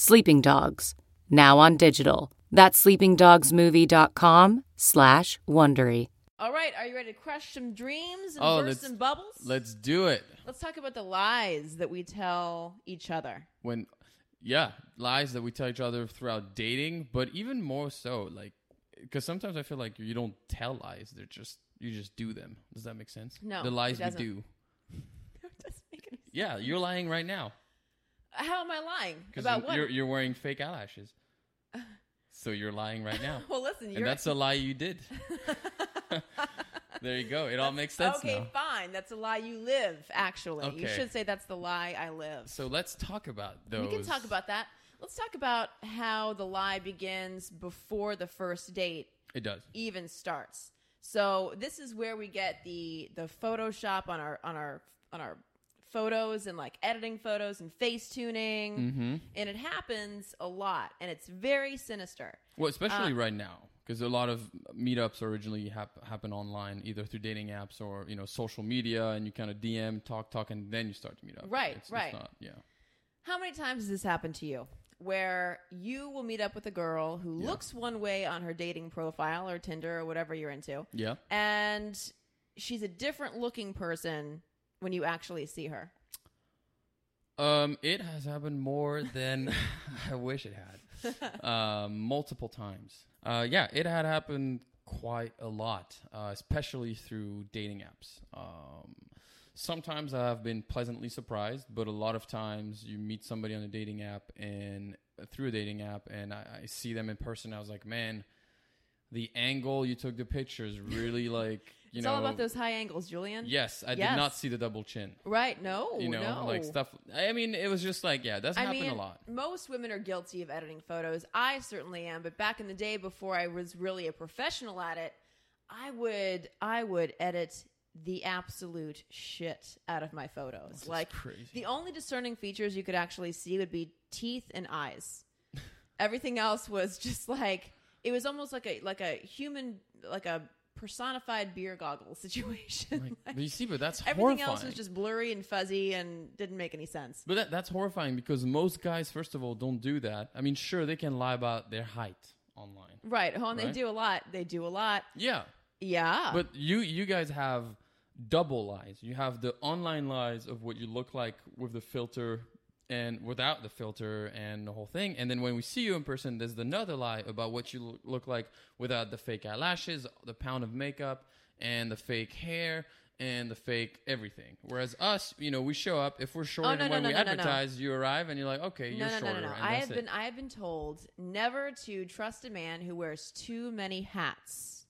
Sleeping Dogs, now on digital. That's sleepingdogsmovie.com slash Wondery. All right, are you ready to crush some dreams and Oh, burst let's- some bubbles? Let's do it. Let's talk about the lies that we tell each other. When, yeah, lies that we tell each other throughout dating, but even more so, like, because sometimes I feel like you don't tell lies; they're just you just do them. Does that make sense? No, the it lies we doesn't. do. It doesn't make any sense. Yeah, you're lying right now How am I lying? because About what? you're you're wearing fake eyelashes. so you're lying right now, well, listen, you're and that's a lie you did. there you go. It all makes sense okay, now. fine. That's a lie you live, actually. You should say that's the lie I live. So let's talk about those. We can talk about that. Let's talk about how the lie begins before the first date it. Does even starts. So this is where we get the the Photoshop on our on our on our photos and like editing photos and face tuning, mm-hmm. and it happens a lot, and it's very sinister. Well, especially Uh, right now, because a lot of meetups originally hap- happen online, either through dating apps or you know social media, and you kind of DM, talk, talk, and then you start to meet up. Right, It's, right. It's not, yeah. How many times has this happened to you? Where you will meet up with a girl who Yeah. looks one way on her dating profile or Tinder or whatever you're into, Yeah. and she's a different looking person when you actually see her. Um, it has happened more than I wish it had. um, multiple times. Uh, yeah, it had happened quite a lot, uh, especially through dating apps. Um, sometimes I've been pleasantly surprised, but a lot of times you meet somebody on a dating app and through a dating app, and I, I see them in person. I was like, man, the angle you took the pictures really like you it's know. all about those high angles, Julian. Yes, I Yes. did not see the double chin. Right? No. You know, no. like stuff. I mean, it was just like, yeah, that's I happened mean, a lot. most women are guilty of editing photos. I certainly am, but back in the day, before I was really a professional at it, I would I would edit the absolute shit out of my photos. This like crazy. the only discerning features you could actually see would be teeth and eyes. Everything else was just like it was almost like a like a human like a personified beer goggle situation. Like, but you see, but that's horrifying. Everything horrifying. else was just blurry and fuzzy and didn't make any sense. But that, that's horrifying because most guys, first of all, don't do that. I mean, sure, they can lie about their height online. Right. Oh, and they do a lot. They do a lot. Yeah, Yeah. but you you guys have double lies. You have the online lies of what you look like with the filter and without the filter and the whole thing. And then when we see you in person, there's another lie about what you look like without the fake eyelashes, the pound of makeup, and the fake hair. And the fake everything. Whereas us, you know, we show up. If we're short, Oh, and no, no, when no, we no, no, no. advertise, you arrive, and you're like, okay, you're no, no, no, shorter. no, no. and I have it. been I have been told never to trust a man who wears too many hats.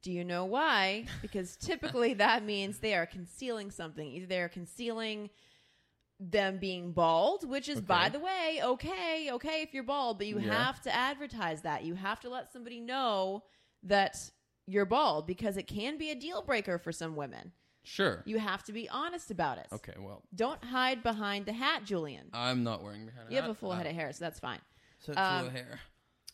Do you know why? Because typically that means they are concealing something. Either they are concealing them being bald, which is by the way, okay, okay if you're bald, but you Yeah. have to advertise that. You have to let somebody know that you're bald because it can be a deal breaker for some women. Sure. You have to be honest about it. Okay. Well, Don't hide behind the hat, Julian. I'm not wearing behind. The hat. You have a full head of hair, so that's fine. Such Um, full hair.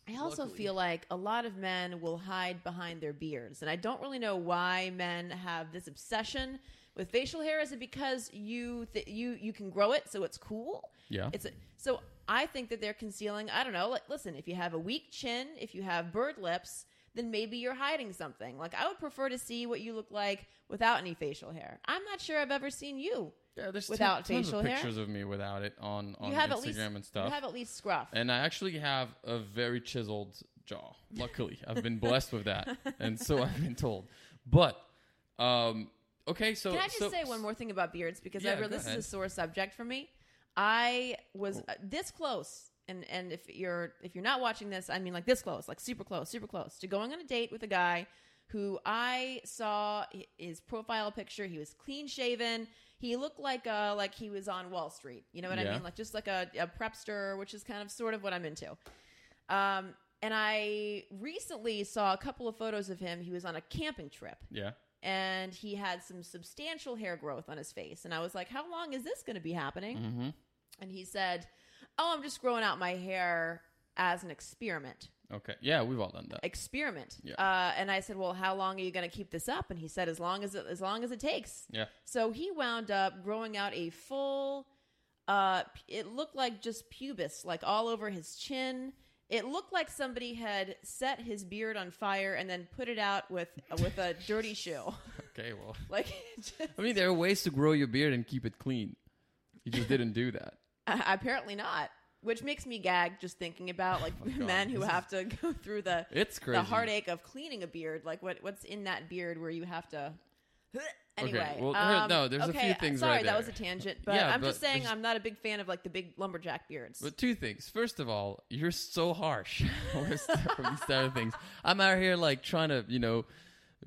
I also Luckily. feel like a lot of men will hide behind their beards, and I don't really know why men have this obsession with facial hair. Is it because you th- you you can grow it, so it's cool? Yeah. It's so I think that they're concealing. I don't know. Like, listen, if you have a weak chin, if you have bird lips, then maybe you're hiding something. Like, I would prefer to see what you look like without any facial hair. I'm not sure I've ever seen you. Yeah, there's without tons facial of hair? pictures of me without it on on have Instagram at least and stuff. you have at least scruff. and I actually have a very chiseled jaw. Luckily, I've been blessed with that, and so I've been told. But um, okay, so Can I just so- say one more thing about beards because Yeah, I really this ahead. is a sore subject for me. I was uh, this close, and and if you're if you're not watching this, I mean like this close, like super close, super close to going on a date with a guy who I saw his profile picture. He was clean shaven. He looked like uh like he was on Wall Street. You know what I mean? Like just like a, a prepster, which is kind of sort of what I'm into. Um, and I recently saw a couple of photos of him. He was on a camping trip Yeah. And he had some substantial hair growth on his face. And I was like, How long is this going to be happening? Mm-hmm. And he said, Oh, I'm just growing out my hair as an experiment. Okay. Yeah, we've all done that. Experiment. Yeah. Uh, and I said, Well, how long are you going to keep this up? And he said, As long as it, as long as it takes. Yeah. So he wound up growing out a full. Uh, it looked like just pubis, like all over his chin. It looked like somebody had set his beard on fire and then put it out with with a dirty shoe. Okay. Well, Like, just- I mean, there are ways to grow your beard and keep it clean. You just didn't do that. Uh, apparently not. Which makes me gag just thinking about like Oh God, men who have to go through the It's crazy. the heartache of cleaning a beard. Like what what's in that beard where you have to. Anyway, well, um, no, there's a few things Sorry, right that was a tangent, but Yeah, I'm but just saying I'm not a big fan of like the big lumberjack beards. But two things. First of all, you're so harsh st- these type of things. I'm out here like trying to, you know,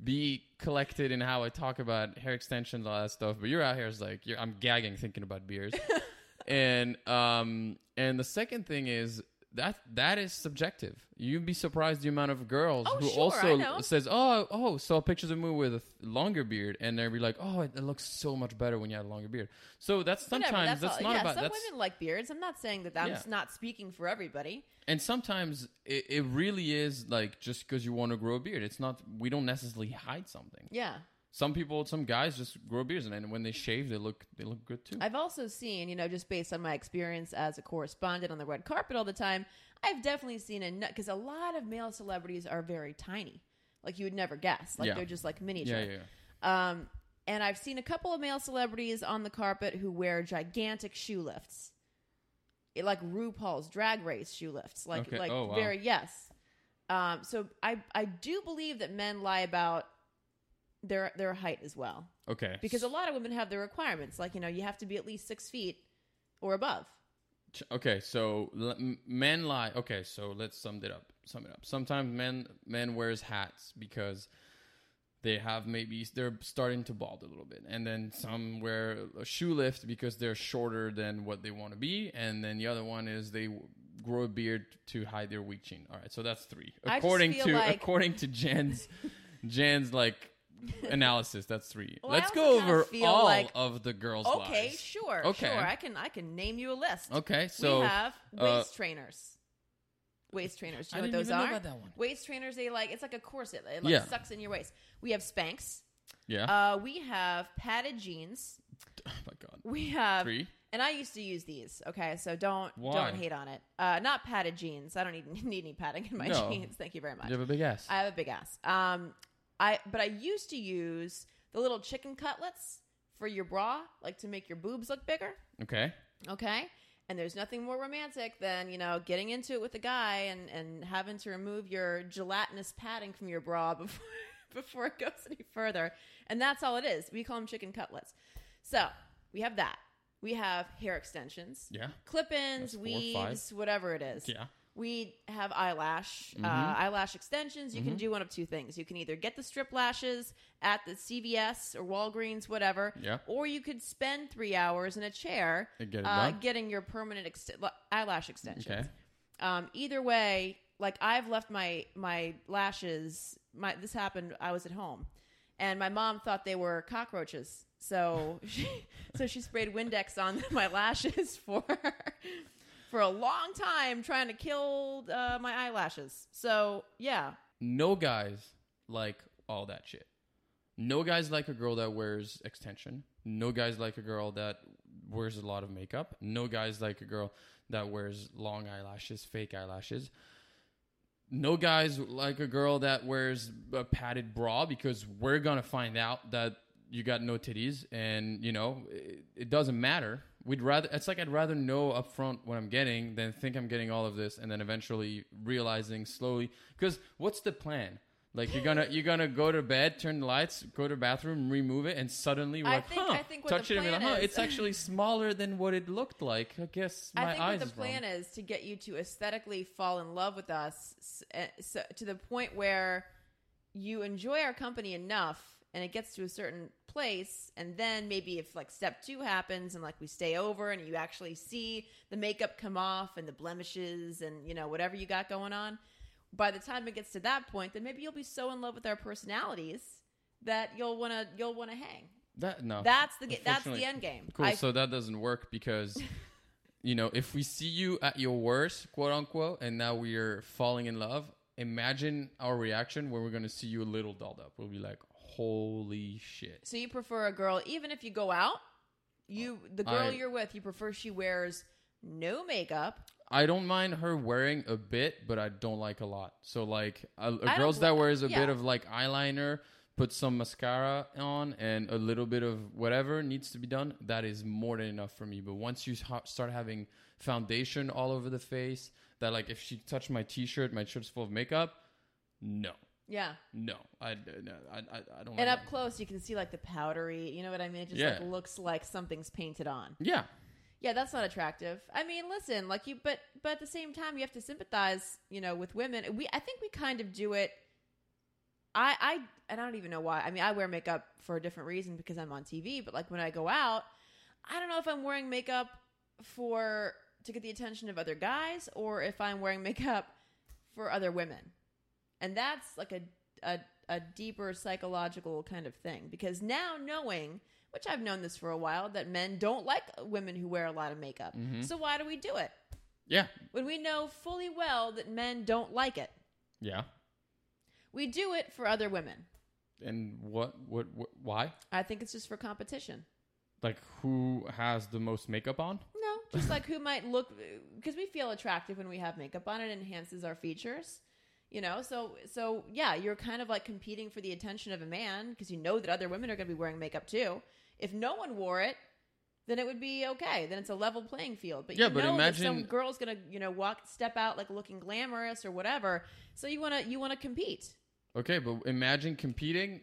be collected in how I talk about hair extensions, all that stuff. But you're out here is like you're, I'm gagging thinking about beards. and um and the second thing is that that is subjective. You'd be surprised the amount of girls Oh, who sure, also says, "Oh, oh, saw pictures of me with a th- longer beard," and they'll be like, "Oh, it, it looks so much better when you have a longer beard." So that's Whatever, sometimes that's, all- not yeah, about some that's women like beards. I'm not saying that I'm Yeah. not speaking for everybody. and sometimes it, it really is like just because you want to grow a beard. It's not. We don't necessarily hide something. Yeah. Some people, some guys, just grow beards, and then when they shave, they look they look good too. I've also seen, you know, just based on my experience as a correspondent on the red carpet all the time, I've definitely seen a nut because a lot of male celebrities are very tiny, like you would never guess. Like Yeah. they're just like miniature. yeah, yeah, yeah. Um, and I've seen a couple of male celebrities on the carpet who wear gigantic shoe lifts, It- like RuPaul's Drag Race shoe lifts, like Okay. like Oh, wow. very yes. Um, so I I do believe that men lie about their their height as well Okay. because a lot of women have their requirements, like you know you have to be at least six feet or above. Okay, so men lie. Okay, so let's sum it up. Sum it up. Sometimes men men wears hats because they have maybe they're starting to bald a little bit, and then some wear a shoe lift because they're shorter than what they want to be, and then the other one is they grow a beard to hide their weak chin. All right, so that's three according to like- according to Jen's Jen's like analysis. That's three. Well, Let's go over all like- of the girls' Okay, lies. sure, Okay. sure. I can I can name you a list. Okay, so we have uh, waist trainers. Waist trainers. Do you I know what didn't those even know are? about that one. Waist trainers. They like it's like a corset. It like Yeah. sucks in your waist. We have Spanx. yeah. Uh, we have padded jeans. oh my god. We have Three. and I used to use these. Okay, so don't Why? don't hate on it. Uh, not padded jeans. I don't need need any padding in my No. jeans. Thank you very much. You have a big ass. I have a big ass. Um, I but I used to use the little chicken cutlets for your bra, like to make your boobs look bigger. okay. Okay. And there's nothing more romantic than, you know, getting into it with a guy and, and having to remove your gelatinous padding from your bra before before it goes any further. And that's all it is. We call them chicken cutlets. So we have that. We have hair extensions, Yeah. clip-ins, That's four, weaves, whatever it is. Yeah. We have eyelash, uh, Mhm. eyelash extensions. You can Mhm. do one of two things. You can either get the strip lashes at the CVS or Walgreens, whatever, Yeah. or you could spend three hours in a chair get uh, getting your permanent li- eyelash extensions. Okay. Um, either way, like I've left my my lashes. My this happened. I was at home, and my mom thought they were cockroaches. So she, so she sprayed Windex on my lashes for for a long time, trying to kill uh, my eyelashes. So yeah, No guys like all that shit. No guys like a girl that wears extension. No guys like a girl that wears a lot of makeup. No guys like a girl that wears long eyelashes, fake eyelashes. No guys like a girl that wears a padded bra because we're gonna find out that you got no titties, and you know it, it doesn't matter. We'd rather it's like I'd rather know upfront what I'm getting than think I'm getting all of this, and then eventually realizing slowly. Because what's the plan? Like you're gonna you're gonna go to bed, turn the lights, go to the bathroom, remove it, and suddenly we're I like, think- huh? I think touch it and be like, huh? is- It's actually smaller than what it looked like. I guess my eyes I think eyes what the plan wrong. is to get you to aesthetically fall in love with us, eh, so, to the point where you enjoy our company enough and it gets to a certain place and then maybe if like step 2 happens and like we stay over and you actually see the makeup come off and the blemishes and you know whatever you got going on by the time it gets to that point then maybe you'll be so in love with our personalities that you'll want to you'll want to hang That no. that's the that's the end game Cool. I- so that doesn't work because, you know, if we see you at your worst, quote unquote, and now we are falling in love, imagine our reaction when we're going to see you a little dolled up. We'll be like, holy shit. So you prefer a girl, even if you go out, you the girl I- you're with, you prefer she wears no makeup. I don't mind her wearing a bit, but I don't like a lot. So, like, a, a girls that wears a yeah. bit of like eyeliner, put some mascara on, and a little bit of whatever needs to be done, that is more than enough for me. But once you ha- start having foundation all over the face, that like if she touched my t-shirt, my shirt's full of makeup, no, Yeah. no, I, no, I, I, I don't. And up that. close you can see like the powdery, you know what I mean? It just Yeah. like looks like something's painted on. yeah, Yeah, that's not attractive. I mean, listen, like you but but at the same time you have to sympathize, you know, with women. We I think we kind of do it I I and I don't even know why. I mean, I wear makeup for a different reason because I'm on TV, but like when I go out, I don't know if I'm wearing makeup for to get the attention of other guys or if I'm wearing makeup for other women. And that's like a a a deeper psychological kind of thing because now knowing which I've known this for a while that men don't like women who wear a lot of makeup. Mm-hmm. So why do we do it? yeah, When we know fully well that men don't like it. yeah. We do it for other women. And what, what, what, why? I think it's just for competition. Like, who has the most makeup on? No, just like who might look because we feel attractive when we have makeup on. It enhances our features, you know. So, so yeah, you're kind of like competing for the attention of a man because you know that other women are going to be wearing makeup too. If no one wore it, then it would be okay. Then it's a level playing field. But Yeah, you but know that some girl's going to, you know, walk, step out like looking glamorous or whatever. So you want to, you want to compete. Okay, but imagine competing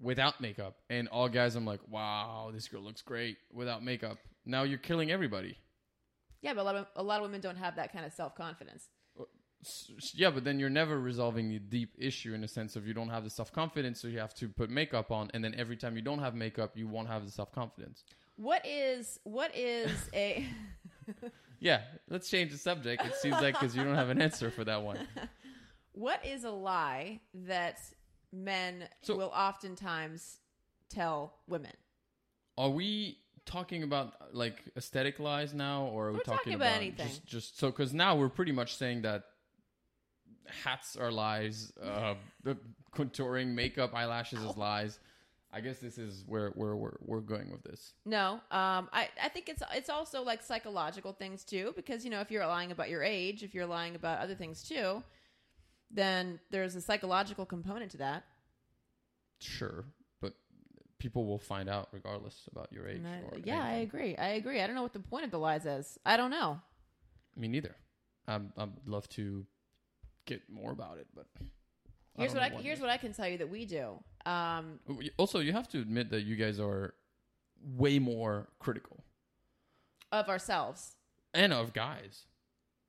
without makeup, and all guys, I'm like, wow, this girl looks great without makeup. Now you're killing everybody. Yeah, but a lot of a lot of women don't have that kind of self confidence. S- s- Yeah, but then you're never resolving the deep issue in the sense of you don't have the self confidence, so you have to put makeup on, and then every time you don't have makeup, you won't have the self confidence. What is what is a Yeah, let's change the subject. It seems like because you don't have an answer for that one. what is a lie that men So- will oftentimes tell women? Are we talking about like aesthetic lies now, or are we We're talking about anything. Just, just so because now we're pretty much saying that hats are lies, uh, the contouring, makeup, eyelashes is lies. I guess this is where where we're we're going with this. No, um, I, I think it's it's also like psychological things too, because you know if you're lying about your age, if you're lying about other things too, then there's a psychological component to that. Sure, but people will find out regardless about your age. And I- or yeah, I agree. I agree. I don't know what the point of the lies is. I don't know. Me neither. I'm, I'd love to get more about it, but Here's what I know here's yet. what I can tell you that we do. Um, Also, you have to admit that you guys are way more critical of ourselves. and of guys.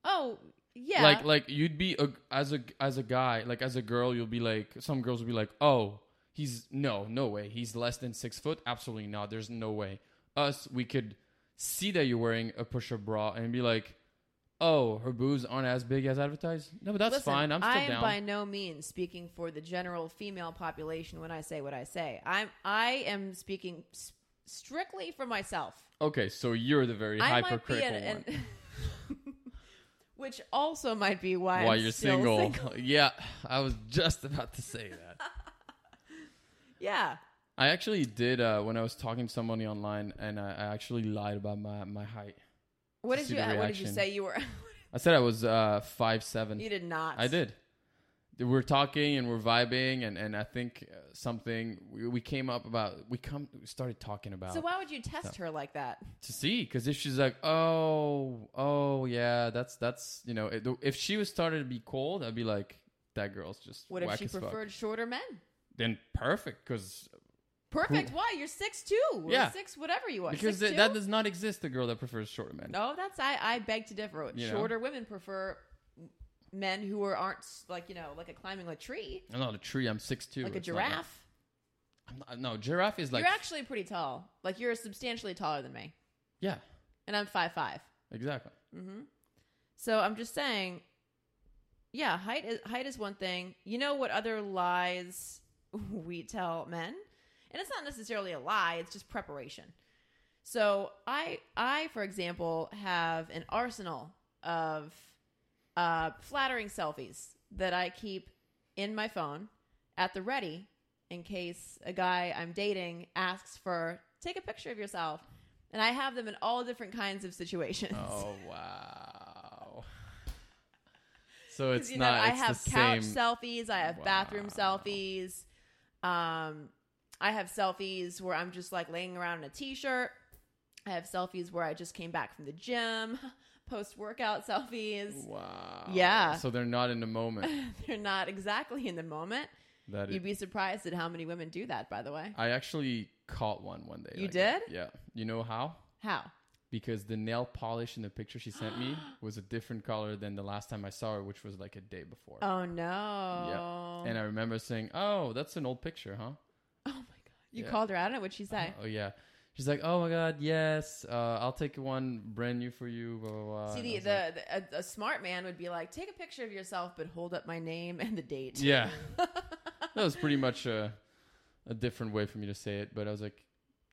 Oh yeah, Like like you'd be a, as a as a guy, like as a girl, you'll be like some girls will be like, "Oh, he's no, no way. He's less than 6 foot. Absolutely not. There's no way." Us, we could see that you're wearing a push-up bra and be like, "Oh, her boobs aren't as big as advertised." No, but that's Listen, fine. I'm still down. I am down. by no means speaking for the general female population when I say what I say. I'm I am speaking s- strictly for myself. Okay, so you're the very I might be hypercritical an, one. an which also might be why Why I'm you're still single. Yeah, I was just about to say that. Yeah. I actually did uh, when I was talking to somebody online, and I, I actually lied about my, my height. What did you What did you say you were? I said I was uh, five seven. you did not. I did. We're talking and we're vibing, and, and I think uh, something we, we came up about. We come we started talking about So why would you test her like that? to see because if she's like, oh, oh yeah, that's that's you know, if she was started to be cold, I'd be like, that girl's just What if she as fuck. preferred shorter men? Then perfect because Perfect. Why? You're six two. Or Yeah. Six whatever you are. because 6'2"? th- that does not exist. A girl that prefers shorter men. No, that's I. I beg to differ. You know? Shorter women prefer men who are aren't like you know like a climbing a tree I'm not a tree. I'm six two. like a giraffe. I'm not, no, giraffe is like you're actually pretty tall. Like you're substantially taller than me, yeah, and I'm five five. exactly. Mm-hmm. So I'm just saying, yeah, height is height is one thing. You know what other lies we tell men, and it's not necessarily a lie; it's just preparation. So I, I, for example, have an arsenal of uh, flattering selfies that I keep in my phone at the ready in case a guy I'm dating asks for take a picture of yourself, and I have them in all different kinds of situations. Oh wow. So it's you know, not. I have the couch same. selfies. I have bathroom selfies. Um, I have selfies where I'm just like laying around in a t-shirt. I have selfies where I just came back from the gym, post workout selfies. Wow. Yeah. So they're not in the moment. They're not exactly in the moment. That You'd be surprised at how many women do that. By the way, I actually caught one one day. You like that. did? Yeah. You know how? how? Because the nail polish in the picture she sent me was a different color than the last time I saw her, which was like a day before. Oh no! Yeah. And I remember saying, "Oh, that's an old picture, huh?" You Yeah. called her out on it. What'd she say? Oh yeah. She's like, "Oh my god, yes. Uh, I'll take one brand new for you." Blah blah. blah. See, the, the, like, the a, a smart man would be like, take a picture of yourself, but hold up my name and the date. yeah. that was pretty much a, a different way for me to say it, but I was like,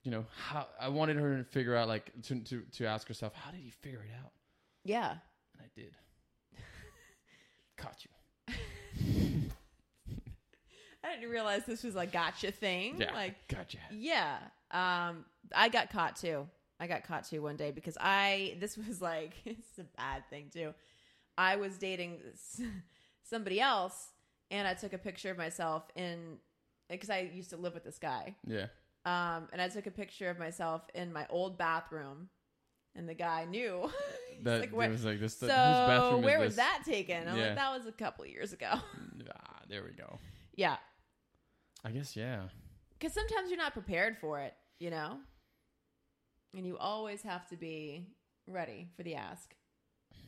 you know, how I wanted her to figure out, like, to to to ask herself, how did he figure it out? yeah. And I did. Caught you. I didn't realize this was a gotcha thing. Yeah. Like, gotcha. yeah. Um, I got caught too. I got caught too one day because I, this was like, it's a bad thing too. I was dating somebody else and I took a picture of myself in, because I used to live with this guy. Yeah. Um, and I took a picture of myself in my old bathroom and the guy knew. That like, it "Where- was like this. so whose bathroom where was this? that taken? I'm Yeah. like, that was a couple years ago. Ah, there we go. yeah. I guess yeah. Because sometimes you're not prepared for it, you know? And you always have to be ready for the ask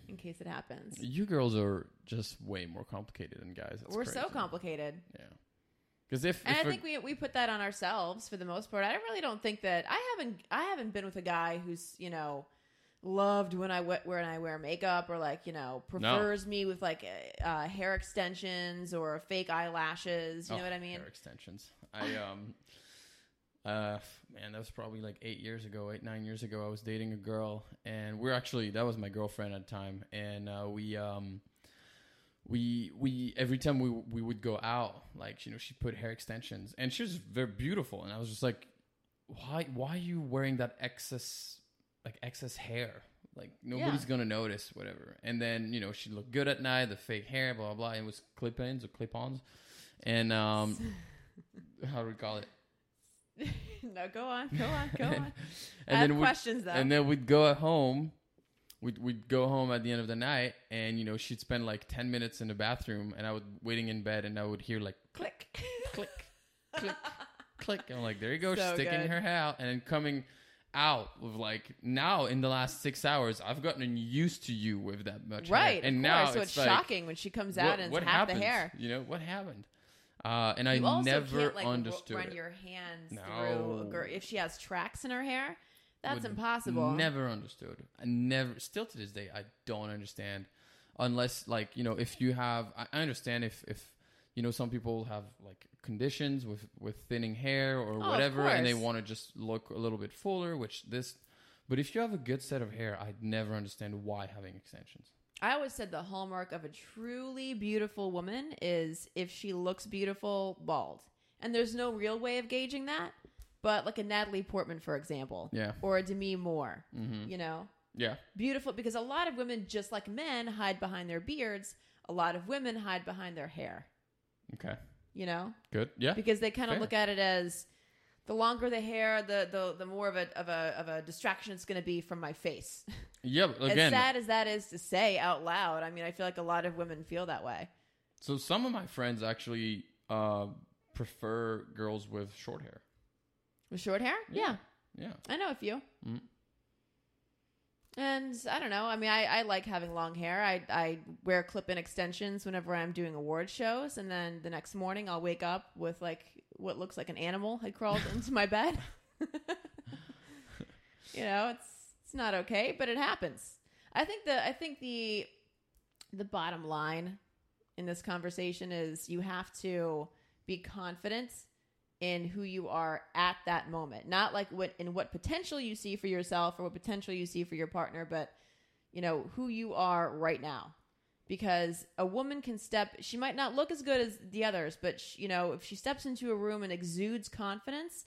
in case it happens. You girls are just way more complicated than guys. It's We're so crazy. complicated. Yeah. Because if, And I if a- think we, we put that on ourselves for the most part. I really don't think that I haven't I haven't been with a guy who's, you know, loved when I we- when I wear makeup or like, you know, prefers me with like uh, hair extensions or fake eyelashes, you know Oh, what I mean? Hair extensions. I um, uh, man, that was probably like eight years ago, eight nine years ago. I was dating a girl, and we're actually that was my girlfriend at the time, and uh, we um, we we every time we we would go out, like you know, she put hair extensions, and she was very beautiful, and I was just like, why why are you wearing that excess like excess hair? Like nobody's Yeah. gonna notice, whatever. And then you know she looked good at night, the fake hair, blah blah. It was clip-ins or clip-ons, and um, how do we call it? no, go on, go on, go on. and then we'd, questions though. and then we'd go at home. We'd we'd go home at the end of the night, and you know she'd spend like ten minutes in the bathroom, and I would waiting in bed, and I would hear like click. click, click, click. And I'm like, there you go, So sticking good. her hair out, and then coming out of like now in the last six hours, I've gotten used to you with that much hair. Right, and now. So it's, it's like, shocking when she comes out what, and what it's half happened? the hair. You know what happened? Uh, and You I also never can't, like, understood run it. your hands No. through a girl if she has tracks in her hair. That's Would impossible. Never understood. I never, still to this day, I don't understand. Unless, like, you know, if you have, I I understand if, if, you know, some people have like conditions with with thinning hair or Oh, whatever, and they want to just look a little bit fuller. Which this, but if you have a good set of hair, I'd never understand why having extensions. I always said the hallmark of a truly beautiful woman is if she looks beautiful bald. And there's no real way of gauging that, but like a Natalie Portman, for example, Yeah. or a Demi Moore, Mm-hmm. you know, Yeah. beautiful because a lot of women, just like men, hide behind their beards. A lot of women hide behind their hair, Okay. You know, Good. Yeah. because they kind of Fair. look at it as the longer the hair, the the the more of a of a of a distraction it's going to be from my face. Yeah. Again, as sad as that is to say out loud, I mean, I feel like a lot of women feel that way. so some of my friends actually uh, prefer girls with short hair. With short hair? Yeah. Yeah. I know a few. Mm. And I don't know. I mean, I, I like having long hair. I, I wear clip in extensions whenever I'm doing award shows. And then the next morning, I'll wake up with like what looks like an animal had crawled into my bed. you know, it's it's not okay, but it happens. I think the I think the the bottom line in this conversation is you have to be confident in who you are at that moment. Not like what in what potential you see for yourself or what potential you see for your partner, but you know, who you are right now. Because a woman can step, she might not look as good as the others, but sh you know, if she steps into a room and exudes confidence,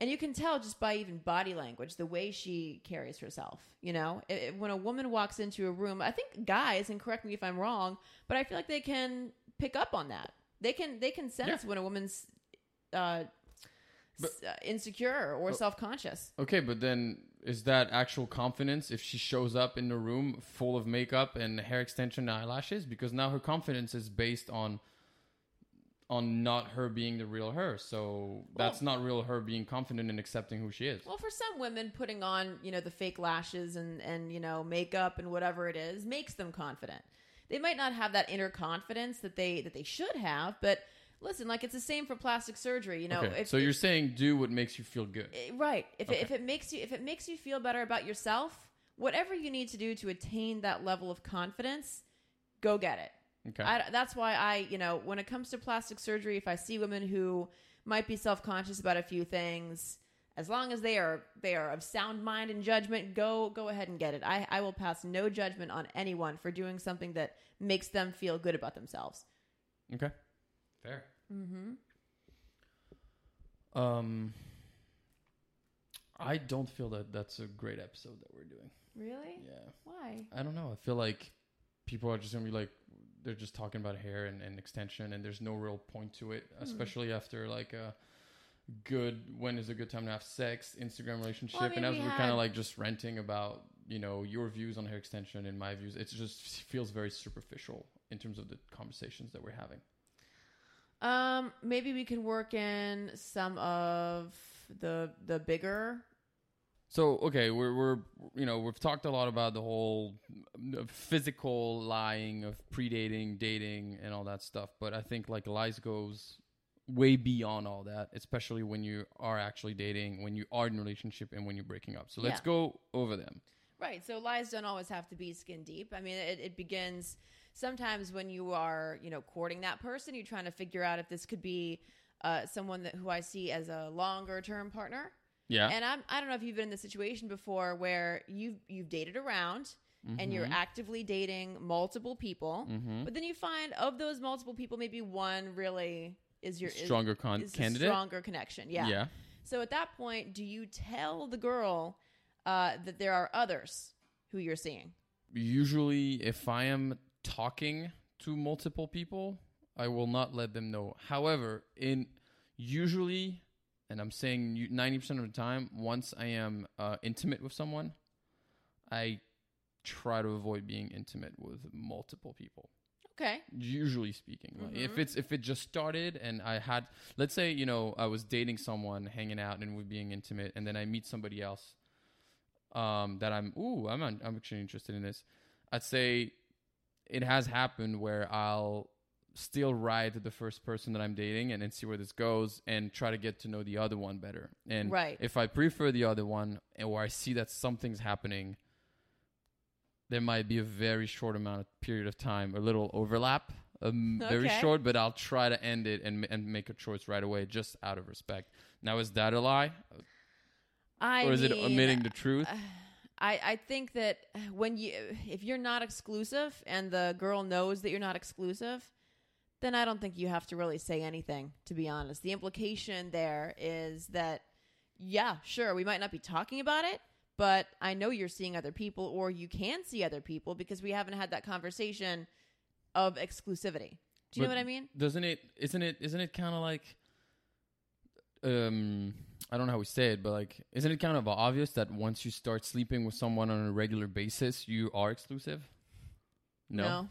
and you can tell just by even body language the way she carries herself you know it, it- when a woman walks into a room i think guys and correct me if i'm wrong but i feel like they can pick up on that they can they can sense Yeah. when a woman's uh, But- s- uh, insecure or Oh. self-conscious Okay, but then is that actual confidence if she shows up in the room full of makeup and hair extension and eyelashes? Because now her confidence is based on on not her being the real her. So that's not real her being confident and accepting who she is. well for some women putting on you know the fake lashes and and you know makeup and whatever it is makes them confident they might not have that inner confidence that they that they should have but listen like it's the same for plastic surgery you know okay. if- so you're saying do what makes you feel good. Eh, right if, Okay. it, if it makes you if it makes you feel better about yourself whatever you need to do to attain that level of confidence go get it Okay. I, that's why i you know when it comes to plastic surgery if i see women who might be self-conscious about a few things as long as they are they are of sound mind and judgment go go ahead and get it i, I will pass no judgment on anyone for doing something that makes them feel good about themselves okay. Fair. mm-hmm. Um I don't feel that that's a great episode that we're doing. really Yeah. why I don't know. I feel like people are just gonna be like, they're just talking about hair and, and extension, and there's no real point to it, Hmm. especially after like a good when is a good time to have sex Instagram relationship, Well, I mean, and as we we're had- kind of like just renting about you know your views on hair extension and my views, it just feels very superficial in terms of the conversations that we're having. Um, maybe we can work in some of the the bigger. So okay, we're we're you know we've talked a lot about the whole mm, physical lying of predating, dating, and all that stuff. But I think like lies goes way beyond all that, especially when you are actually dating, when you are in a relationship, and when you're breaking up. So let's Yeah. go over them. Right. So lies don't always have to be skin deep. I mean, it, it begins sometimes when you are, you know, courting that person. You're trying to figure out if this could be uh, someone that who I see as a longer term partner. Yeah. And I'm I don't know if you've been in this situation before where you've you've dated around and you're actively dating multiple people, mm-hmm. but then you find of those multiple people, maybe one really is your is- Stronger con- is candidate. stronger connection. Yeah. yeah. So at that point, do you tell the girl uh, that there are others who you're seeing? usually if I am talking to multiple people, I will not let them know. However, in usually, and I'm saying ninety percent of the time, once I am uh, intimate with someone, I try to avoid being intimate with multiple people. Okay. Usually speaking, like, if Mhm. it's if it just started and I had, let's say, you know, I was dating someone, hanging out, and we're being intimate, and then I meet somebody else, um, that I'm, ooh, I'm I'm actually interested in this. I'd say it has happened where I'll still ride the first person that I'm dating and then see where this goes and try to get to know the other one better. And Right. if I prefer the other one and or I see that something's happening, there might be a very short amount of period of time, a little overlap, um, very short, but I'll try to end it and and make a choice right away just out of respect. Now, is that a lie, I or is it mean, omitting the truth? I, I think that when you if you're not exclusive and the girl knows that you're not exclusive, then I don't think you have to really say anything. To be honest, the implication there is that yeah, sure, we might not be talking about it, but I know you're seeing other people, or you can see other people because we haven't had that conversation of exclusivity. Do you know what I mean? Doesn't it? Isn't it? Isn't it kind of like? Um, I don't know how we say it, but like, isn't it kind of obvious that once you start sleeping with someone on a regular basis, you are exclusive? No, no,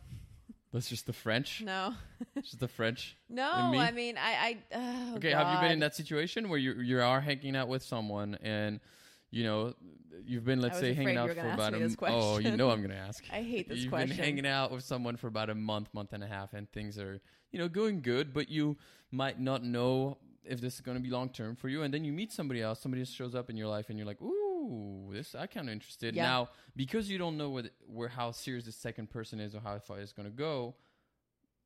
that's just the French. no, just the French. no. me? I mean, I, I oh, okay, have you been in that situation where you you are hanging out with someone and you know you've been let's say hanging out for about a m- oh you know I'm gonna ask. I hate this You've question. been hanging out with someone for about a month, month and a half, and things are, you know, going good, but you might not know if this is going to be long term for you. And then you meet somebody else, somebody just shows up in your life, and you're like, ooh, this I kind of interested. Yeah. Now, because you don't know what, where how serious the second person is or how far it's going to go,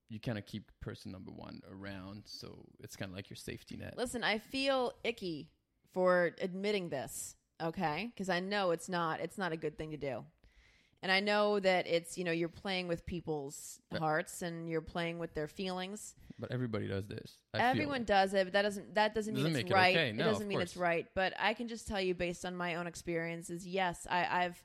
you kind of keep person number one around. So it's kind of like your safety net. Listen, I feel icky for admitting this, okay? Because I know it's not it's not a good thing to do. And I know that it's, you know, you're playing with people's Yeah. hearts and you're playing with their feelings. But everybody does this. I feel Everyone does it, but that doesn't that doesn't mean Doesn't it's make it right. okay. No, it doesn't mean it's right. But I can just tell you based on my own experiences, yes, I, I've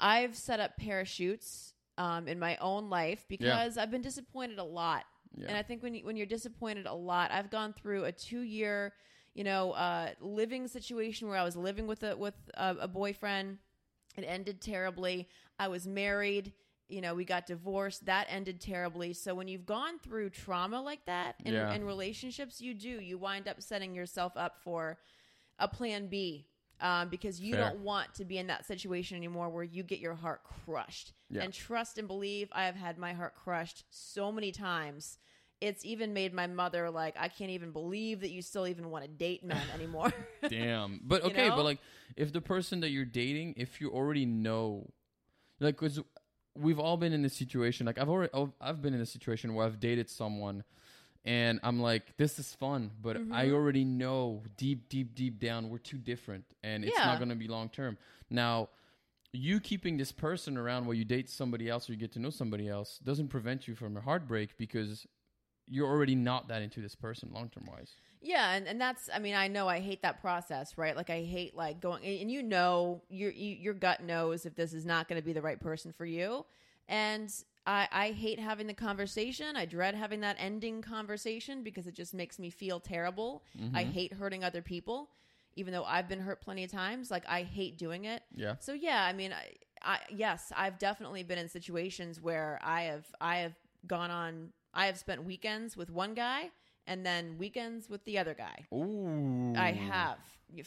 I've set up parachutes um, in my own life because I've been disappointed a lot. Yeah. And I think when you, when you're disappointed a lot, I've gone through a two year, you know, uh, living situation where I was living with a with a, a boyfriend. It ended terribly. I was married. You know, we got divorced. That ended terribly. So when you've gone through trauma like that in, Yeah. in relationships, you do. You wind up setting yourself up for a plan B um, because you Fair. don't want to be in that situation anymore where you get your heart crushed. Yeah. And trust and believe, I have had my heart crushed so many times. It's even made my mother like, I can't even believe that you still even want to date men anymore. Damn. But You okay, know? but like if the person that you're dating, if you already know, like, cause we've all been in this situation. Like I've already, I've- been in a situation where I've dated someone, and I'm like, this is fun, but I Mm-hmm. already know deep, deep, deep down we're too different, and it's Yeah. not gonna be long term. Now. You keeping this person around while you date somebody else or you get to know somebody else doesn't prevent you from a heartbreak because you're already not that into this person long term wise. Yeah, and, and that's I mean I know I hate that process, right? Like I hate like going and you know your you, your gut knows if this is not going to be the right person for you, and I I hate having the conversation. I dread having that ending conversation because it just makes me feel terrible. I mm-hmm. hate hurting other people, even though I've been hurt plenty of times. Like I hate doing it. Yeah. So yeah, I mean, I, I yes, I've definitely been in situations where I have I have gone on I have spent weekends with one guy and then weekends with the other guy. Ooh. I have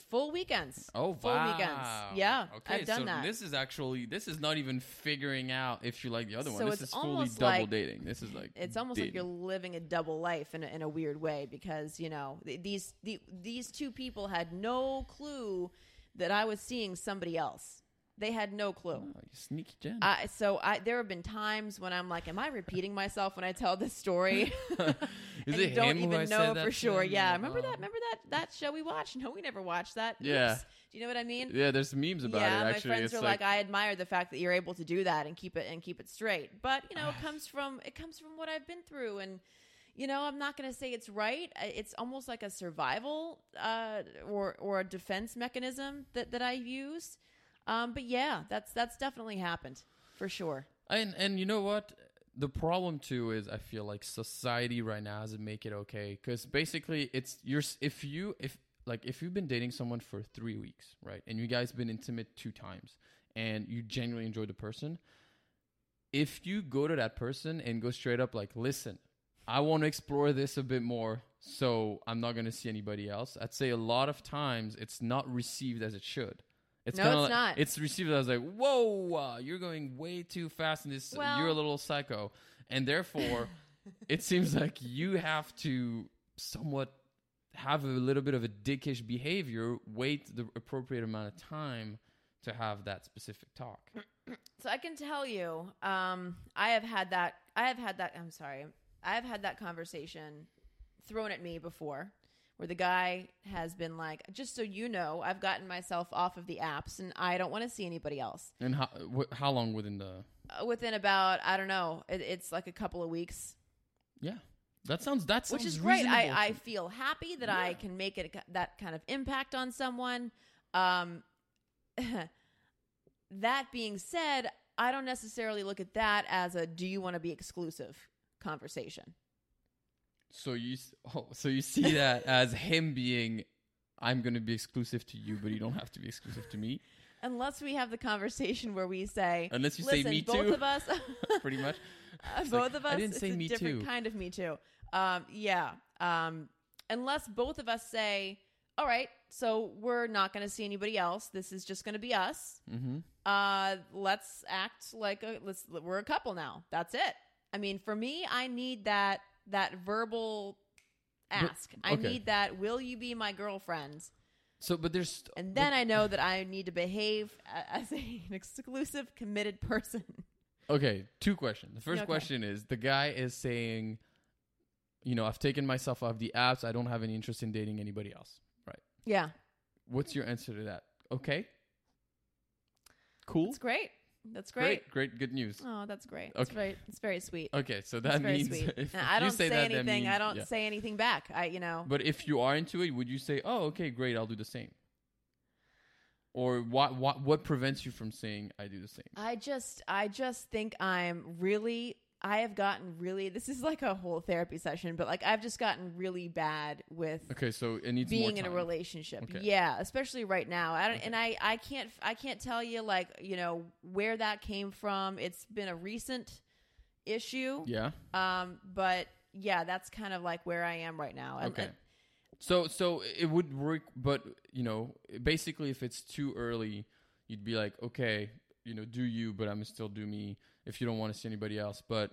full weekends. Oh, full wow. weekends. Yeah, Okay, I've done so that. this is actually this is not even figuring out if you like the other So one. This it's is fully double like- dating. This is like it's almost like you're living a double life in a, in a weird way because you know th- these the, these two people had no clue that I was seeing somebody else. They had no clue. Oh, you sneaky Jen. I, so I, there have been times when I'm like, "Am I repeating myself when I tell this story?" is and it you don't even know for sure. Yeah, remember Oh. that? Remember that that show we watched? No, we never watched that. Yeah. Oops. Do you know what I mean? Yeah, there's memes about yeah, it. my friends it's are like, I admire the fact that you're able to do that and keep it and keep it straight. But you know, it comes from it comes from what I've been through, and you know, I'm not going to say it's right. It's almost like a survival uh, or or a defense mechanism that that I use. Um, but yeah, that's that's definitely happened for sure. And and you know what? The problem too is I feel like society right now doesn't make it okay because basically it's you're if you if like if you've been dating someone for three weeks right and you guys been intimate two times and you genuinely enjoy the person, if you go to that person and go straight up like, listen, I want to explore this a bit more, so I'm not going to see anybody else. I'd say a lot of times it's not received as it should. It's No, it's like- not. It's received as like, whoa, uh, you're going way too fast in this. Well- you're a little psycho, and therefore, it seems like you have to somewhat have a little bit of a dickish behavior. Wait the appropriate amount of time to have that specific talk. So I can tell you, um, I have had that. I have had that. I'm sorry. I have had that conversation thrown at me before, where the guy has been like, "Just so you know, I've gotten myself off of the apps, and I don't want to see anybody else." And how wh- how long within the? Uh, within about, I don't know, it, it's like a couple of weeks, Yeah, that sounds that sounds which is great. I, I feel happy that I can make it that kind of impact on someone. Um, that being said, I don't necessarily look at that as a "Do you want to be exclusive?" conversation. So you oh, so you see that as him being, I'm going to be exclusive to you, but you don't have to be exclusive to me. Unless we have the conversation where we say, Unless you say "Listen, me both too." of us, Pretty much. uh, both like, of I us, didn't it's say a me different too. kind of me too." Um, yeah. Um, unless both of us say, "All right, so we're not going to see anybody else. This is just going to be us. Mm-hmm. Uh, let's act like a let's we're a couple now. That's it. I mean, for me, I need that that verbal ask. I okay. need that. Will you be my girlfriend? So, but there's And then I know that I need to behave as a, an exclusive, committed person. Okay, two questions. The first Okay. question is the guy is saying, you know, I've taken myself off the apps. I don't have any interest in dating anybody else. Right. Yeah, What's your answer to that? Okay. Cool. It's great. That's great. Great. Great. Good news. Oh, that's great. It's Okay. very, it's very sweet. Okay, so that means if, I don't you say, say, that, that anything. I don't yeah. say anything back. I, you know, But if you are into it, would you say, "Oh, okay, great, I'll do the same"? Or what? What? What prevents you from saying, "I do the same"? I just I just think I'm really I have gotten really this is like a whole therapy session, but like I've just gotten really bad with Okay, so it needs more being in a relationship. Okay. Yeah, especially right now. I don't Okay. and I I can't I can't tell you like, you know, where that came from. It's been a recent issue. Yeah. Um but yeah, that's kind of like where I am right now. And- Okay. and- So so it would work, but you know, basically, if it's too early, you'd be like, okay, you know, do you, but I'm still do me. If you don't want to see anybody else, but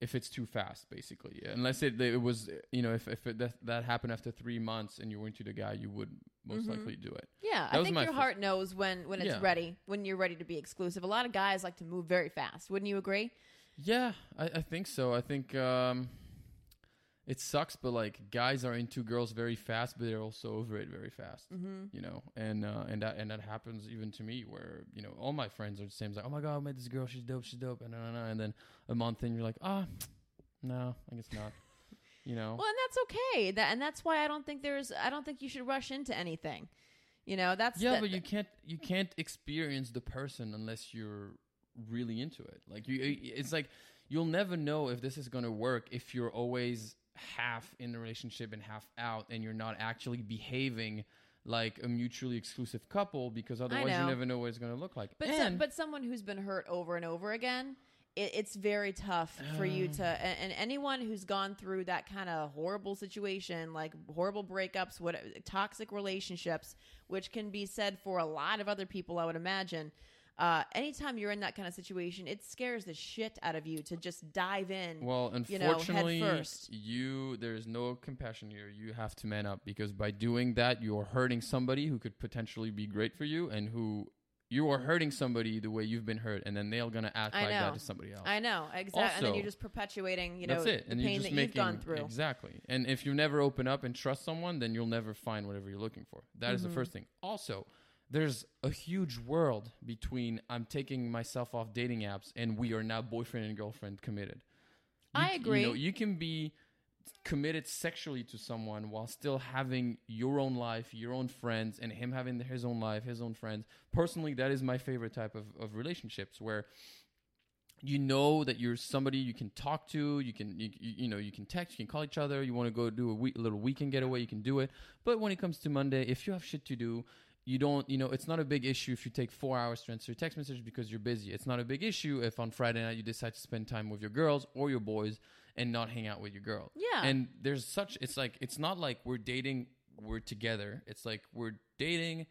if it's too fast, basically, yeah. unless it it was, you know, if if it, that that happened after three months and you were into the guy, you would most Mhm. likely do it. Yeah, That I think your first- heart knows when when it's Yeah. ready, when you're ready to be exclusive. A lot of guys like to move very fast. Wouldn't you agree? Yeah, I, I think so. I think um, it sucks, but like guys are into girls very fast, but they're also over it very fast. Mm-hmm. You know, and uh, and that and that happens even to me, where you know all my friends are the same. It's like, oh my god, I met this girl, she's dope, she's dope, and and, and then a month in, you're like, ah, no, I guess not. You know, Well, and that's okay. That and that's why I don't think there's I don't think you should rush into anything. You know, that's yeah, the- but you can't you can't experience the person unless you're really into it. Like you, it's like you'll never know if this is gonna work if you're always half in the relationship and half out, and you're not actually behaving like a mutually exclusive couple because otherwise you never know what it's gonna look like. But so, but someone who's been hurt over and over again, it, it's very tough for you Uh. to. And, and anyone who's gone through that kind of horrible situation, like horrible breakups, what toxic relationships, which can be said for a lot of other people, I would imagine. Uh, anytime you're in that kind of situation, it scares the shit out of you to just dive in. Well, you know, unfortunately, first. you there is no compassion here. You have to man up because by doing that, you are hurting somebody who could potentially be great for you, and who you are hurting somebody the way you've been hurt, and then they're gonna act like that to somebody else. I know exactly, and then you're just perpetuating, you know, That's it, the and pain you're just that making you've gone through. exactly. And if you never open up and trust someone, then you'll never find whatever you're looking for. That is the Mhm. first thing. Also, there's a huge world between I'm taking myself off dating apps and we are now boyfriend and girlfriend committed. You I agree. You, know, you can be committed sexually to someone while still having your own life, your own friends, and him having his own life, his own friends. Personally, that is my favorite type of, of relationships where you know that you're somebody you can talk to you can you you know you can text you can call each other you want to go do a, week, a little weekend getaway you can do it but when it comes to monday if you have shit to do you don't you know it's not a big issue if you take four hours to answer a text message because you're busy. It's not a big issue if on friday night you decide to spend time with your girls or your boys and not hang out with your girl. Yeah. and there's such it's like it's not like we're dating we're together. It's like we're dating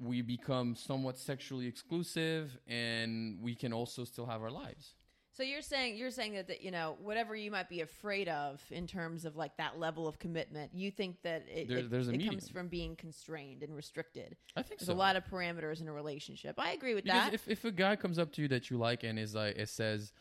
we become somewhat sexually exclusive and we can also still have our lives So you're saying you're saying that, that you know whatever you might be afraid of in terms of like that level of commitment, you think that it, There- it, there's a it comes from being constrained and restricted. i think There's so a lot of parameters in a relationship. I agree with because that. if, if a guy comes up to you that you like and is like it says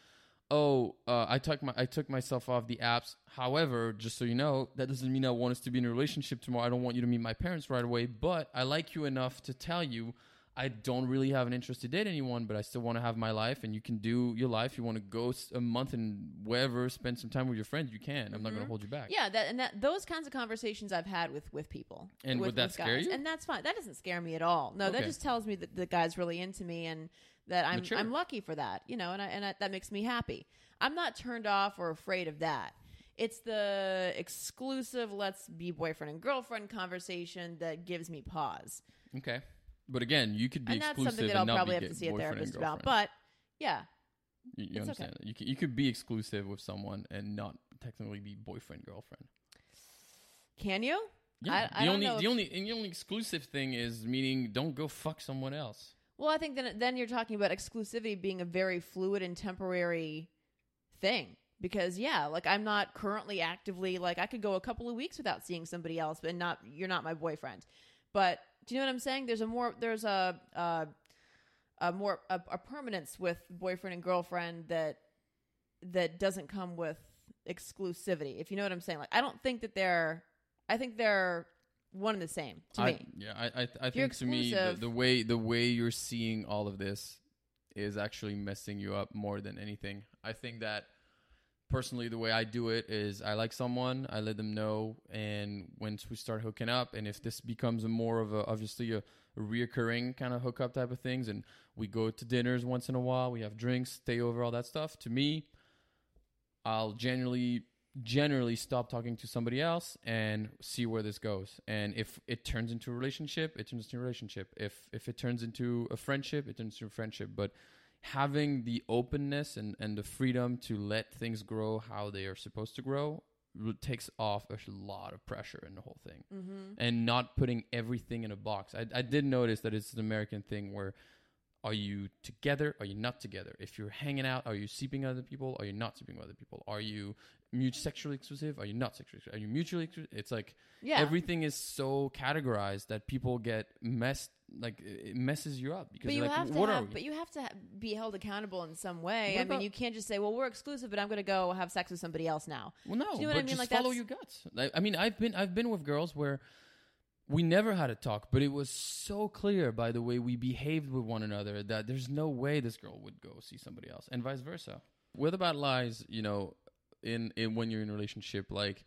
oh uh, i took my i took myself off the apps however just so you know that doesn't mean i want us to be in a relationship tomorrow i don't want you to meet my parents right away but i like you enough to tell you I don't really have an interest to date anyone, but I still want to have my life, and you can do your life. You want to go a month and wherever, spend some time with your friends, you can. I'm not going to mm-hmm. hold you back. yeah, that and that those kinds of conversations I've had with with people. And with, would that scare guys. you? And that's fine. That doesn't scare me at all. No, that just tells me that the guy's really into me and that I'm Mature. I'm lucky for that. You know, and I, and I, that makes me happy. I'm not turned off or afraid of that. It's the exclusive let's be boyfriend and girlfriend conversation that gives me pause. Okay. But again, you could be and that's exclusive something that I'll not probably be have to see a boyfriend and therapist about. girlfriend. But yeah, you, you it's understand okay. that you you could be exclusive with someone and not technically be boyfriend girlfriend. can you? Yeah. I- I the don't only know the if- only and the only exclusive thing is meaning don't go fuck someone else. Well, I think then then you're talking about exclusivity being a very fluid and temporary thing. because yeah, like I'm not currently actively like I could go a couple of weeks without seeing somebody else, but not you're not my boyfriend. But do you know what I'm saying? There's a more there's a a, a more a, a permanence with boyfriend and girlfriend that that doesn't come with exclusivity. If you know what I'm saying, like I don't think that they're I think they're one and the same to I, me. Yeah, I I, I think to me the, the way the way you're seeing all of this is actually messing you up more than anything. I think that personally the way I do it is I like someone, I let them know and once we start hooking up and if this becomes a more of a obviously a, a reoccurring kind of hookup type of things and we go to dinners once in a while, we have drinks, stay over, all that stuff, to me I'll generally generally stop talking to somebody else and see where this goes. And if it turns into a relationship, it turns into a relationship. If if it turns into a friendship, it turns into a friendship. But having the openness and, and the freedom to let things grow how they are supposed to grow takes off a lot of pressure in the whole thing Mm-hmm. and not putting everything in a box. I, I did notice that it's an American thing where are you together? Are you not together? If you're hanging out, are you sleeping with other people? Are you not sleeping with other people? Are you mut- sexually exclusive? Are you not sexually exclusive? Are you mutually exclusive? It's like Yeah. everything is so categorized that people get messed, like it messes you up because but you like, have to what are have, we? but you have to ha- be held accountable in some way. What I mean, you can't just say, "Well, we're exclusive, but I'm going to go have sex with somebody else now." Well, no, Do you know but what I mean? just Like, follow your guts. Like, I mean, I've been I've been with girls where we never had a talk, but it was so clear by the way we behaved with one another that there's no way this girl would go see somebody else, and vice versa. With about lies, you know, in in when you're in a relationship, like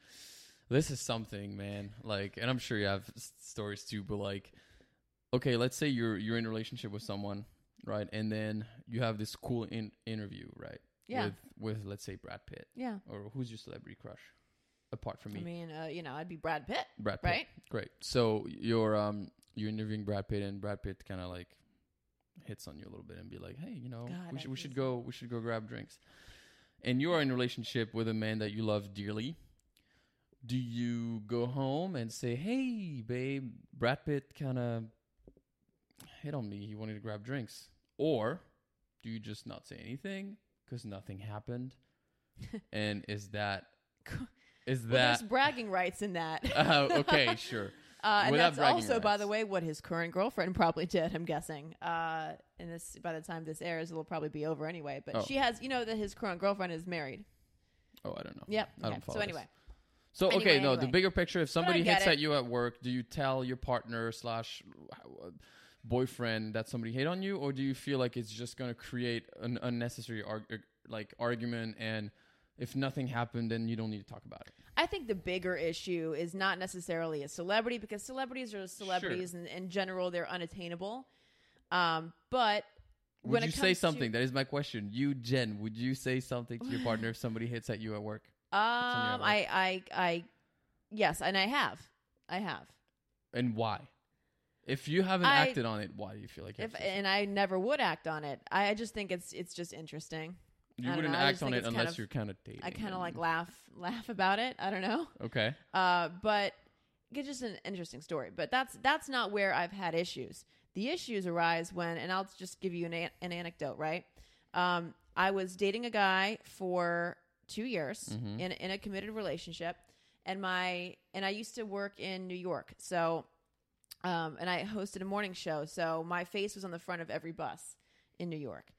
this is something, man. Like, and I'm sure you have s- stories too, but like, okay, let's say you're you're in a relationship with someone, right, and then you have this cool in- interview, right, Yeah. with with let's say Brad Pitt Yeah. or who's your celebrity crush apart from me? I mean, uh, you know, I'd be Brad Pitt, Brad Pitt. right? Great. So you're um you're interviewing Brad Pitt and Brad Pitt kind of like hits on you a little bit and be like, "Hey, you know, God, we I should we should go we should go grab drinks." And you're in a relationship with a man that you love dearly. Do you go home and say, "Hey, babe, Brad Pitt kind of hit on me. He wanted to grab drinks." Or do you just not say anything cuz nothing happened? and is that is Well, that there's bragging rights in that. uh, okay, sure. Uh, and Without that's also, by the way, what his current girlfriend probably did. I'm guessing. Uh, and this, by the time this airs, it'll probably be over anyway. But Oh. she has, you know, that his current girlfriend is married. Oh, I don't know. Yep. I okay. don't follow So this. anyway, So okay, Anyway, no, the bigger picture. If somebody hits it. at you at work, do you tell your partner slash uh, boyfriend that somebody hit on you, or do you feel like it's just going to create an unnecessary arg- like argument, and if nothing happened, then you don't need to talk about it? I think the bigger issue is not necessarily a celebrity because celebrities are celebrities, and in general, they're unattainable. Um, but Would when you say comes to- something? That is my question. You, Jen, would you say something to your partner if somebody hits at you at work? Um, I, I, I, yes, and I have, I have. And why? If you haven't I- acted on it, why do you feel like you If and I never would act on it. I just think it's it's just interesting. You wouldn't know, act on it it's kind unless of- you're kind of dating. I kind of like laugh laugh about it. I don't know. Okay. Uh, but it's just an interesting story. But that's that's not where I've had issues. The issues arise when, and I'll just give you an, a- an anecdote. Right, um, I was dating a guy for two years Mhm. in in a committed relationship, and my and I used to work in New York, so um, and I hosted a morning show, so my face was on the front of every bus in New York,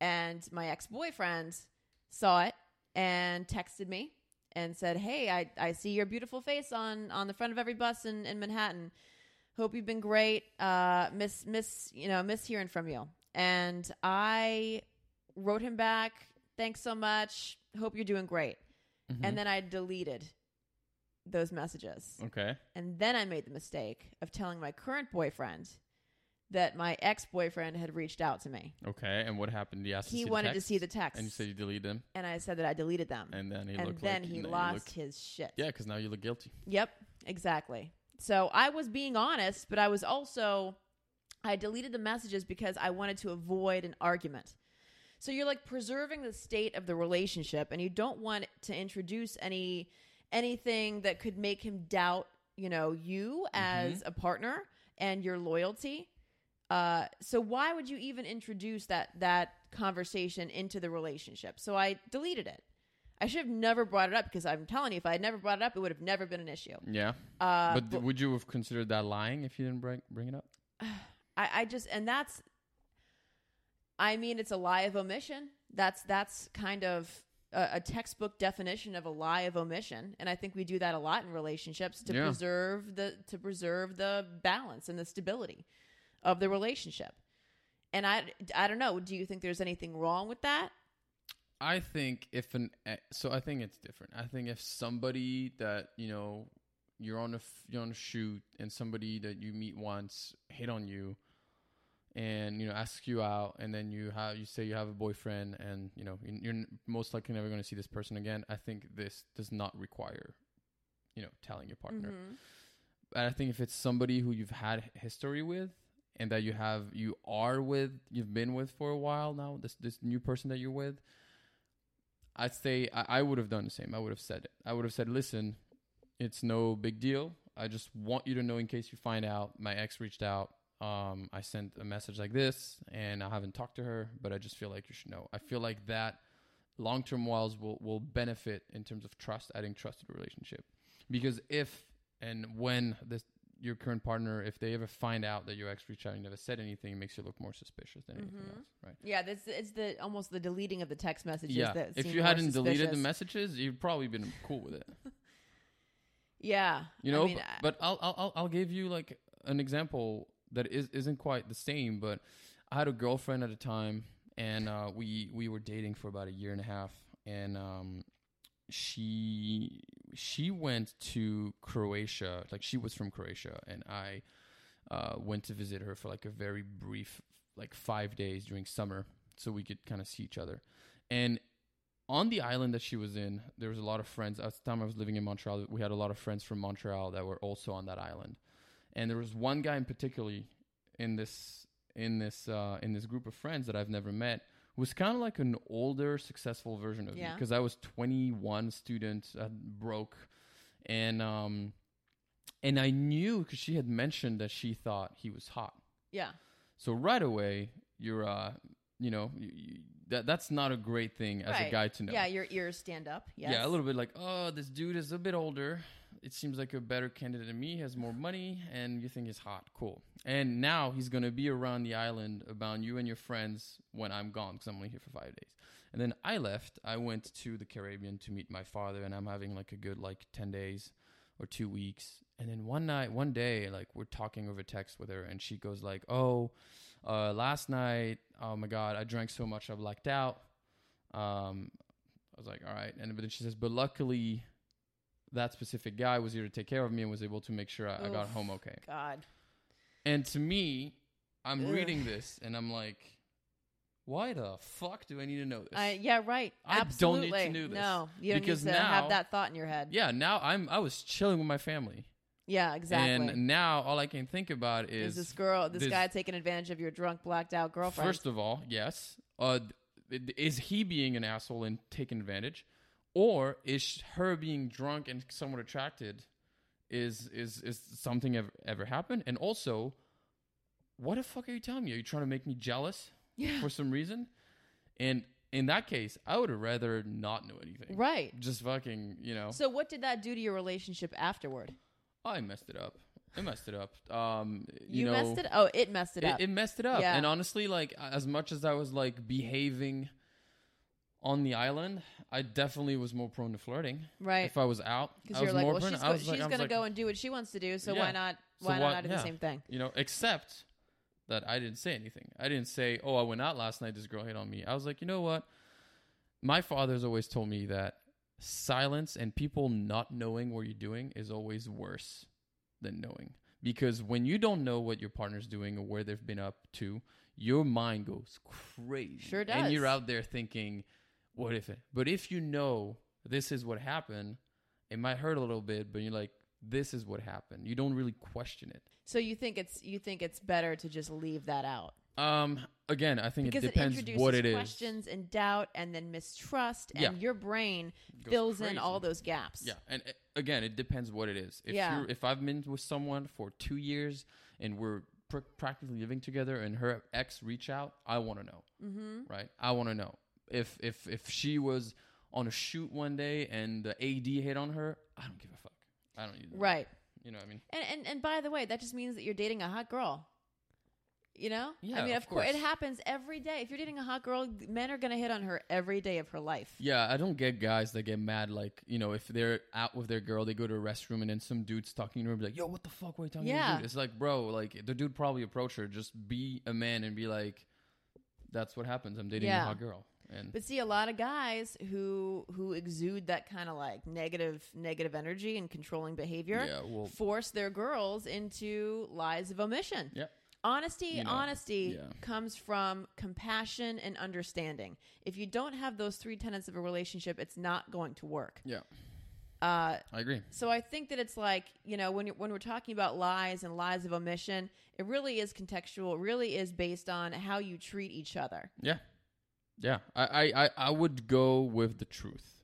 and my ex boyfriend saw it and texted me and said, "Hey, I, I see your beautiful face on on the front of every bus in, in Manhattan. Hope you've been great. Uh, miss miss you know miss hearing from you." And I wrote him back, "Thanks so much. Hope you're doing great." Mhm. And then I deleted those messages. okay. And then I made the mistake of telling my current boyfriend that my ex boyfriend had reached out to me. Okay. And what happened? He asked. He to see wanted the to see the text. And you said you deleted them, and I said that I deleted them. and then he and looked then like he you lost look- his shit. yeah, because now you look guilty. Yep, exactly. So I was being honest, but I was also I deleted the messages because I wanted to avoid an argument. So you're like preserving the state of the relationship and you don't want to introduce any anything that could make him doubt, you know, you mm-hmm. as a partner and your loyalty. Uh, so why would you even introduce that that conversation into the relationship? So I deleted it. I should have never brought it up because I'm telling you, if I had never brought it up, it would have never been an issue. Yeah. Uh, but th- would you have considered that lying if you didn't bring bring it up? I, I just and that's I mean it's a lie of omission. That's that's kind of a, a textbook definition of a lie of omission, and I think we do that a lot in relationships to Yeah. preserve the to preserve the balance and the stability of the relationship. And I I don't know. Do you think there's anything wrong with that? I think if an e- so I think it's different. I think if somebody that you know you're on a you're on a shoot and somebody that you meet once hit on you and you know asks you out and then you have you say you have a boyfriend and you know you- you're most likely never going to see this person again. I think this does not require you know telling your partner. Mhm. And I think if it's somebody who you've had history with and that you have you are with you've been with for a while now this this new person that you're with I'd say I, I would have done the same. I would have said it. I would have said listen it's no big deal. I just want you to know in case you find out my ex reached out um I sent a message like this and I haven't talked to her but I just feel like you should know. I feel like that long term wise will will benefit in terms of trust adding trust to the relationship. Because if and when this your current partner if they ever find out that your ex reached out and you never said anything it makes you look more suspicious than anything Mhm. else right Yeah, this it's the almost the deleting of the text messages. yeah that if you hadn't deleted the messages you'd probably been cool with it yeah, you I know mean, but, I- but I'll, I'll I'll- i'll give you like an example that is isn't quite the same but i had a girlfriend at the time and uh we we were dating for about a year and a half and um she she went to croatia like she was from croatia and i uh went to visit her for like a very brief like five days during summer so we could kind of see each other and on the island that she was in, there was a lot of friends. At the time I was living in Montreal, we had a lot of friends from Montreal that were also on that island. And there was one guy in particularly in this in this uh, in this group of friends that I've never met was kind of like an older, successful version of me because I was 21, student, uh, broke, and um, and I knew because she had mentioned that she thought he was hot. yeah, So right away, you're uh, you know, you, you, that that's not a great thing as a guy to know. yeah. Your ears stand up. Yes. Yeah, a little bit like, oh, this dude is a bit older. It seems like a better candidate than me, has more money, and you think he's hot. Cool. And now he's going to be around the island about you and your friends when I'm gone because I'm only here for five days. And then I left. I went to the Caribbean to meet my father, and I'm having like a good like 10 days or two weeks. And then one night, one day, like we're talking over text with her, and she goes like, oh, uh, last night, oh my God, I drank so much I blacked out. Um, I was like, all right. And but then she says, but luckily, that specific guy was here to take care of me and was able to make sure I, I got home okay. God. And to me, I'm Ugh. reading this and I'm like, why the fuck do I need to know this? I, yeah, right. I don't need to know this. No, you don't Because need to now- have that thought in your head. yeah, now I'm I was chilling with my family. Yeah, exactly. And now all I can think about is is this girl, this this- guy taking advantage of your drunk, blacked out girlfriend? First of all, yes. Uh, is he being an asshole and taking advantage, or is her being drunk and somewhat attracted? Is is is something ever ever happened? And also, what the fuck are you telling me? Are you trying to make me jealous yeah, for some reason? And in that case, I would rather not know anything. right. Just fucking, you know. So, what did that do to your relationship afterward? I messed it up. I messed it up. Um, you, You, know, messed it. Oh, it messed it it, up. it messed it up. Yeah. And honestly, like as much as I was like behaving on the island, I definitely was more prone to flirting. right. If I was out, Because you're was like, more well, prone. she's, go- she's like, gonna like, go and do what she wants to do. So Yeah. why not? So Why why- not do yeah. the same thing? you know, except that I didn't say anything. I didn't say, "Oh, I went out last night. This girl hit on me." I was like, you know what? My father's always told me that silence and people not knowing what you're doing is always worse than knowing. Because when you don't know what your partner's doing or where they've been up to, your mind goes crazy. Sure does. And you're out there thinking, what if it? But if you know this is what happened, it might hurt a little bit, but you're like, this is what happened. You don't really question it. So you think it's you think it's better to just leave that out Um, again, I think because it depends introduces what it is. questions and doubt and then mistrust, and Yeah. your brain fills in all those gaps. Yeah, and uh, again, it depends what it is. If Yeah. you're, if I've been with someone for two years and we're pr- practically living together, and her ex reach out, I want to know, Mm-hmm. right? I want to know if if if she was on a shoot one day and the AD hit on her, I don't give a fuck. I don't either. Right. You know what I mean? And, and and by the way, that just means that you're dating a hot girl. You know? Yeah, I mean, of of course, it happens every day. If you're dating a hot girl, men are going to hit on her every day of her life. Yeah, I don't get guys that get mad like, you know, if they're out with their girl, they go to a restroom and then some dude's talking to her be like, yo, what the fuck were you talking to Yeah. the dude? It's like, bro, like the dude probably approached her. Just be a man and be like, that's what happens. I'm dating Yeah. a hot girl. And But see, a lot of guys who who exude that kind of like negative negative energy and controlling behavior yeah, well, force their girls into lies of omission. yeah. Honesty, You know, honesty yeah. comes from compassion and understanding. If you don't have those three tenets of a relationship, it's not going to work. Yeah, Uh, I agree. so I think that it's like you know when you're, when we're talking about lies and lies of omission, it really is contextual. It really is based on how you treat each other. Yeah, yeah. I, I, I, I would go with the truth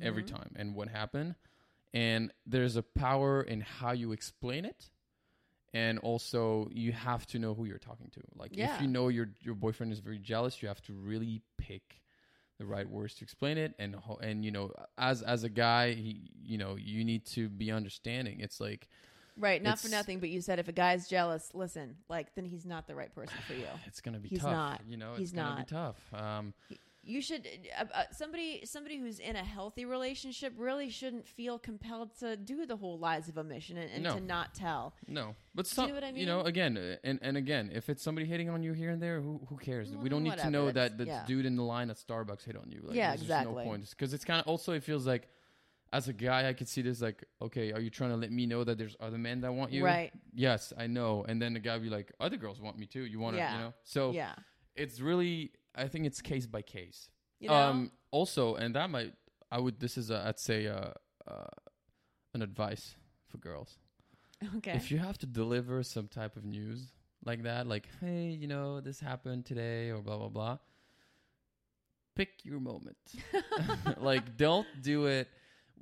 every Mhm. time and what happened. And there's a power in how you explain it, and also you have to know who you're talking to. Like Yeah. if you know your your boyfriend is very jealous, you have to really pick the right words to explain it. And and you know, as as a guy, he, you know, you need to be understanding. It's like Right, not for nothing, but you said if a guy's jealous, listen, like then he's not the right person for you. it's gonna be He's tough. not. You know, He's it's not. be tough. Um, You should uh, uh, somebody somebody who's in a healthy relationship really shouldn't feel compelled to do the whole lies of omission and, and No. to not tell. No, but Do you some, know what I you know, again, uh, and and again, if it's somebody hitting on you here and there, who who cares? Well, we don't then need to know whatever, that the yeah. dude in the line at Starbucks hit on you. Like, Yeah, exactly. No point because it's kind of also it feels like, as a guy, I could see this like, okay, are you trying to let me know that there's other men that want you? Right. Yes, I know. And then the guy be like, other girls want me too. You want to, Yeah. you know? So yeah. it's really, I think it's case by case. You know? Um, also, and that might, I would, this is, a, I'd say, uh, uh, an advice for girls. okay. If you have to deliver some type of news like that, like, hey, you know, this happened today or blah, blah, blah, pick your moment. like, don't do it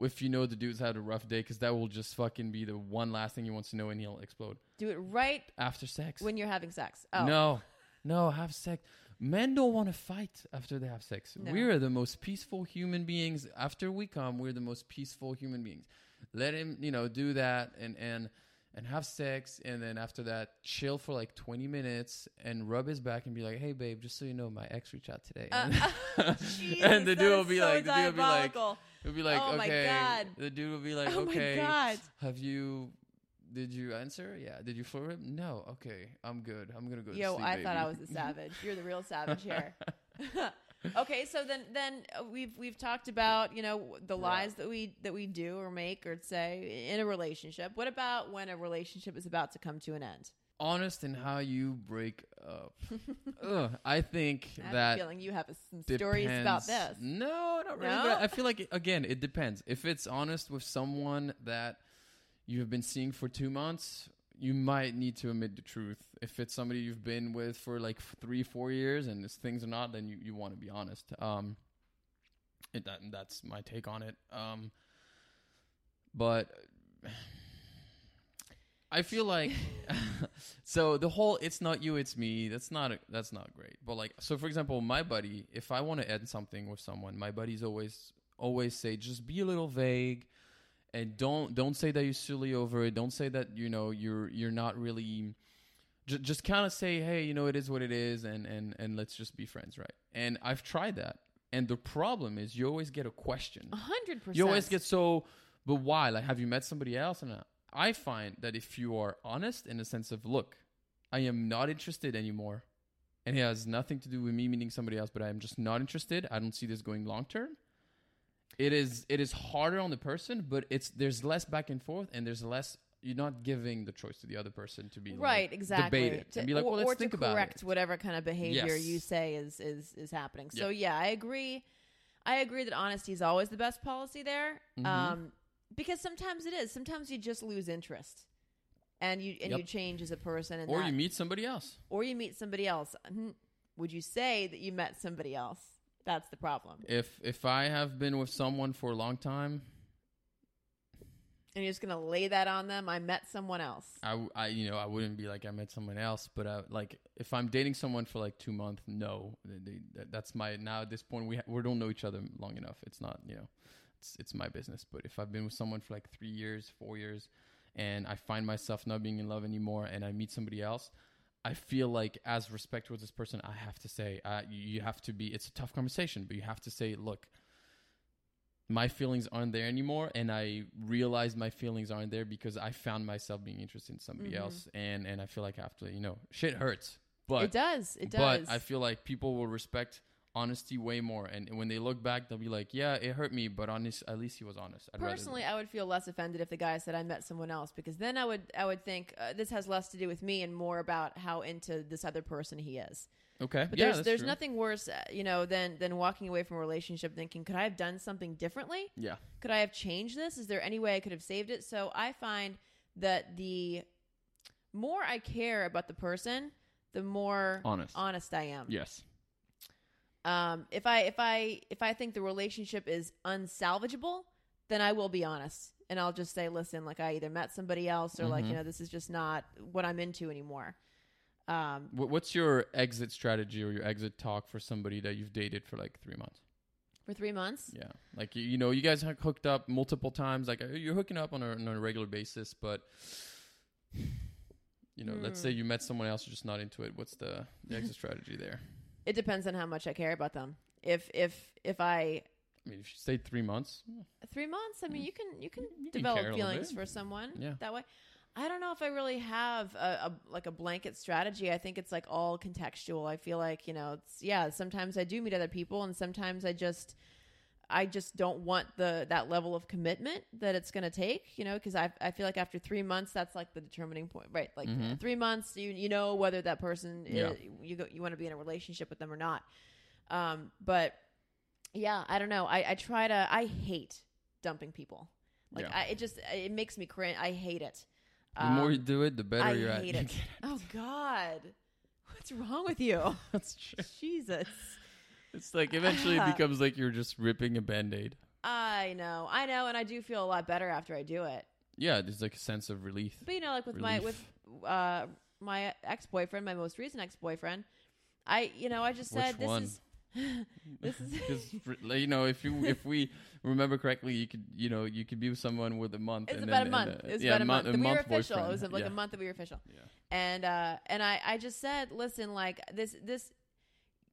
if you know the dude's had a rough day because that will just fucking be the one last thing he wants to know and he'll explode. do it right After sex. when you're having sex. Oh. No, no, have sex. Men don't want to fight after they have sex. No. We're the most peaceful human beings. After we come, we're the most peaceful human beings. Let him, you know, do that and and and have sex, and then after that, chill for like twenty minutes and rub his back and be like, "Hey, babe, just so you know, my ex reached out today." Uh, Jesus, and the dude will be so like, the dude will be like, He'll be like, Oh my okay. God. The dude will be like, Oh my okay. God. Have you? Did you answer? Yeah. Did you flirt with him? No. Okay. I'm good. I'm gonna go. to Yo, sleep, I thought. I was the savage. You're the real savage here. okay, so then then uh, we've we've talked about you know the lies that we that we do or make or say in a relationship. What about when a relationship is about to come to an end? Honest in how you break up. Ugh, I think I have that a feeling you have some stories about this. No, not really. No? But I feel like again, it depends. If it's honest with someone that you have been seeing for two months, you might need to admit the truth. If it's somebody you've been with for like three, four years, and things are not, then you, you want to be honest. Um, it, that, that's my take on it. Um, but I feel like so the whole "it's not you, it's me" that's not a, that's not great. But like, so for example, my buddy, if I want to end something with someone, my buddies always always say, just be a little vague, and don't don't say that you're silly over it. Don't say that you know you're you're not really. Just, just kind of say, hey, you know, it is what it is, and and and let's just be friends, right? And I've tried that, and the problem is you always get a question. A hundred percent. You always get so, but why? Like, have you met somebody else? And I find that if you are honest in the sense of, look, I am not interested anymore, and it has nothing to do with me meeting somebody else, but I am just not interested. I don't see this going long term. It is it is harder on the person, but it's there's less back and forth, and there's less. You're not giving the choice to the other person to be like, right exactly debate it To- and be like, or, well, let's or think to about correct it. whatever kind of behavior Yes. you say is is is happening so yeah i agree i agree that honesty is always the best policy there Mhm. um because sometimes it is sometimes you just lose interest and you and Yep. you change as a person and Or that- you meet somebody else. or you meet somebody else Hmm. would you say that you met somebody else that's the problem If if I have been with someone for a long time, And you're just gonna lay that on them. I met someone else. I, I- you know, I wouldn't be like I met someone else, but I, like if I'm dating someone for like two months, no, they, they, that's my now at this point we ha- we don't know each other long enough. It's not you know, it's it's my business. But if I've been with someone for like three years, four years, and I find myself not being in love anymore, and I meet somebody else, I feel like as respect towards this person, I have to say, uh, you have to be. It's a tough conversation, but you have to say, look. My feelings aren't there anymore, and I realize my feelings aren't there because I found myself being interested in somebody Mhm. else, and and I feel like I have to, you know, shit hurts, but it does. It does but. I feel like people will respect honesty way more, and when they look back, they'll be like, yeah, it hurt me, but honest, at least he was honest. I'd Personally, I would feel less offended if the guy said I met someone else because then I would I would think uh, this has less to do with me and more about how into this other person he is. Okay, But yeah, there's there's true. nothing worse, uh, you know, than than walking away from a relationship thinking, could I have done something differently? Yeah, Could I have changed this? Is there any way I could have saved it? So I find that the more I care about the person, the more honest. honest I am. yes, Um, if I if I if I think the relationship is unsalvageable, then I will be honest and I'll just say, listen, like I either met somebody else or like Mhm. you know this is just not what I'm into anymore. Um, what's your exit strategy or your exit talk for somebody that you've dated for like three months? for three months, Yeah, like you, you know, you guys have hooked up multiple times. Like uh, you're hooking up on a, on a regular basis, but you know, let's Hmm. say you met someone else, you're just not into it. What's the, the exit strategy there? it depends on how much I care about them. If if if I I mean, if you stayed three months, three months, I mean you can you can you develop care a little feelings for someone Yeah. that way. I don't know if I really have a, a like a blanket strategy. I think it's like all contextual. I feel like you know, it's yeah. Sometimes I do meet other people, and sometimes I just I just don't want the that level of commitment that it's going to take. You know, because I I feel like after three months, that's like the determining point, right? Like Mhm. three months, you you know whether that person Yeah. is, you go, you want to be in a relationship with them or not. Um, but yeah, I don't know. I I try to. I hate dumping people. Like Yeah. I, it just it makes me cringe. I hate it. The more you Um, do it, the better I you're at. hate it. Oh God, what's wrong with you? That's true. Jesus. It's like eventually it becomes like you're just ripping a band aid. I know, I know, and I do feel a lot better after I do it. Yeah, there's like a sense of relief. But you know, like with my with uh my ex boyfriend, my most recent ex boyfriend, I you know I just said Which this one? is this is Because you know, if you if we remember correctly, you could you know you could be with someone with a month. It's and about then, a month. and, uh, it was yeah, about a mon- month. that we were month official. It was like yeah. a month that we were official. Yeah. And uh and I I just said, listen, like this this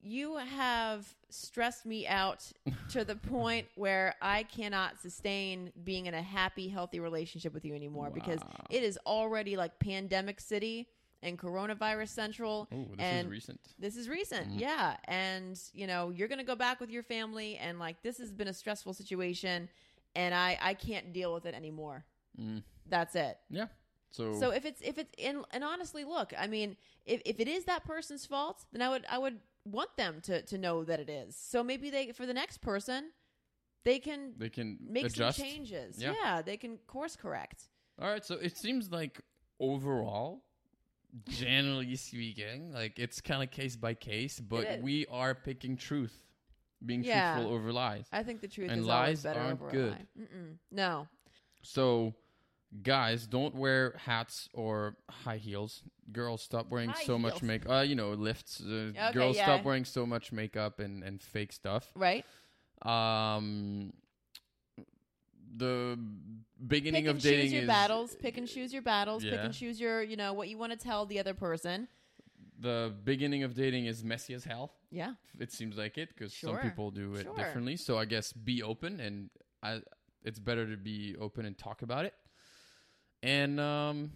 you have stressed me out to the point where I cannot sustain being in a happy, healthy relationship with you anymore because it is already like pandemic city and coronavirus central. Oh, this and is recent. This is recent, Mhm. yeah. And you know, you're gonna go back with your family, and like this has been a stressful situation, and I I can't deal with it anymore. Mm. That's it. Yeah. So, So if it's if it's and, and honestly, look, I mean, if if it is that person's fault, then I would I would want them to to know that it is. So maybe they for the next person, they can they can make adjust. some changes. Yeah. Yeah. they can course correct. All right. So it seems like overall, generally speaking, like it's kind of case by case, but we are picking truth, being Yeah. truthful over lies. I think the truth And is lies always better aren't over a good. No, So, guys, don't wear hats or high heels. Girls, stop wearing High so much heels. makeup. Uh, you know, lifts. Uh, Okay, girls, yeah. stop wearing so much makeup and, and fake stuff. right? Um, the beginning Pick of dating choose your is battles. Pick and choose your battles. Pick Yeah. and choose your you know what you want to tell the other person. the beginning of dating is messy as hell. Yeah, It seems like it because some people do it Sure. differently. So I guess be open, and I, it's better to be open and talk about it. And um,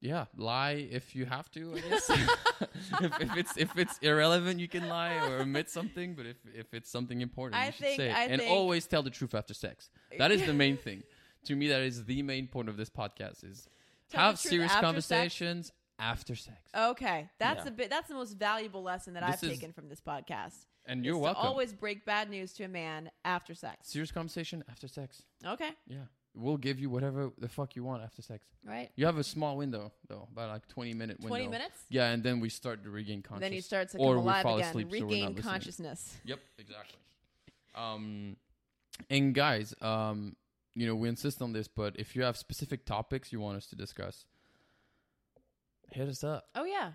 yeah, lie if you have to. I guess if, if it's if it's irrelevant, you can lie or omit something. But if if it's something important, I you should think- say it. I and think- always tell the truth after sex. That is the main thing. To me, that is the main point of this podcast: is Tell have serious after sex? conversations after sex. Okay, that's Yeah. a bit. That's the most valuable lesson that This I've is- taken from this podcast. And you're to welcome. always break bad news to a man after sex. serious conversation after sex. Okay, Yeah. We'll give you whatever the fuck you want after sex. right. You have a small window though, about like twenty minute window. Twenty minutes. Yeah, and then we start to regain consciousness. Then you start to come we alive again, asleep, so we're regain listening. consciousness. Yep, exactly. Um, and guys, um, you know, we insist on this, but if you have specific topics you want us to discuss, hit us up. Oh yeah.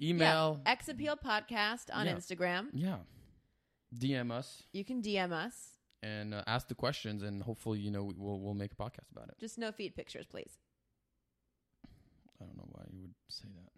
Email. Yeah. X Appeal Podcast on Yeah. Instagram. Yeah. DM us You can DM us. and uh, ask the questions, and hopefully, you know, we- we'll we'll make a podcast about it. Just no feed pictures, please. I don't know why you would say that.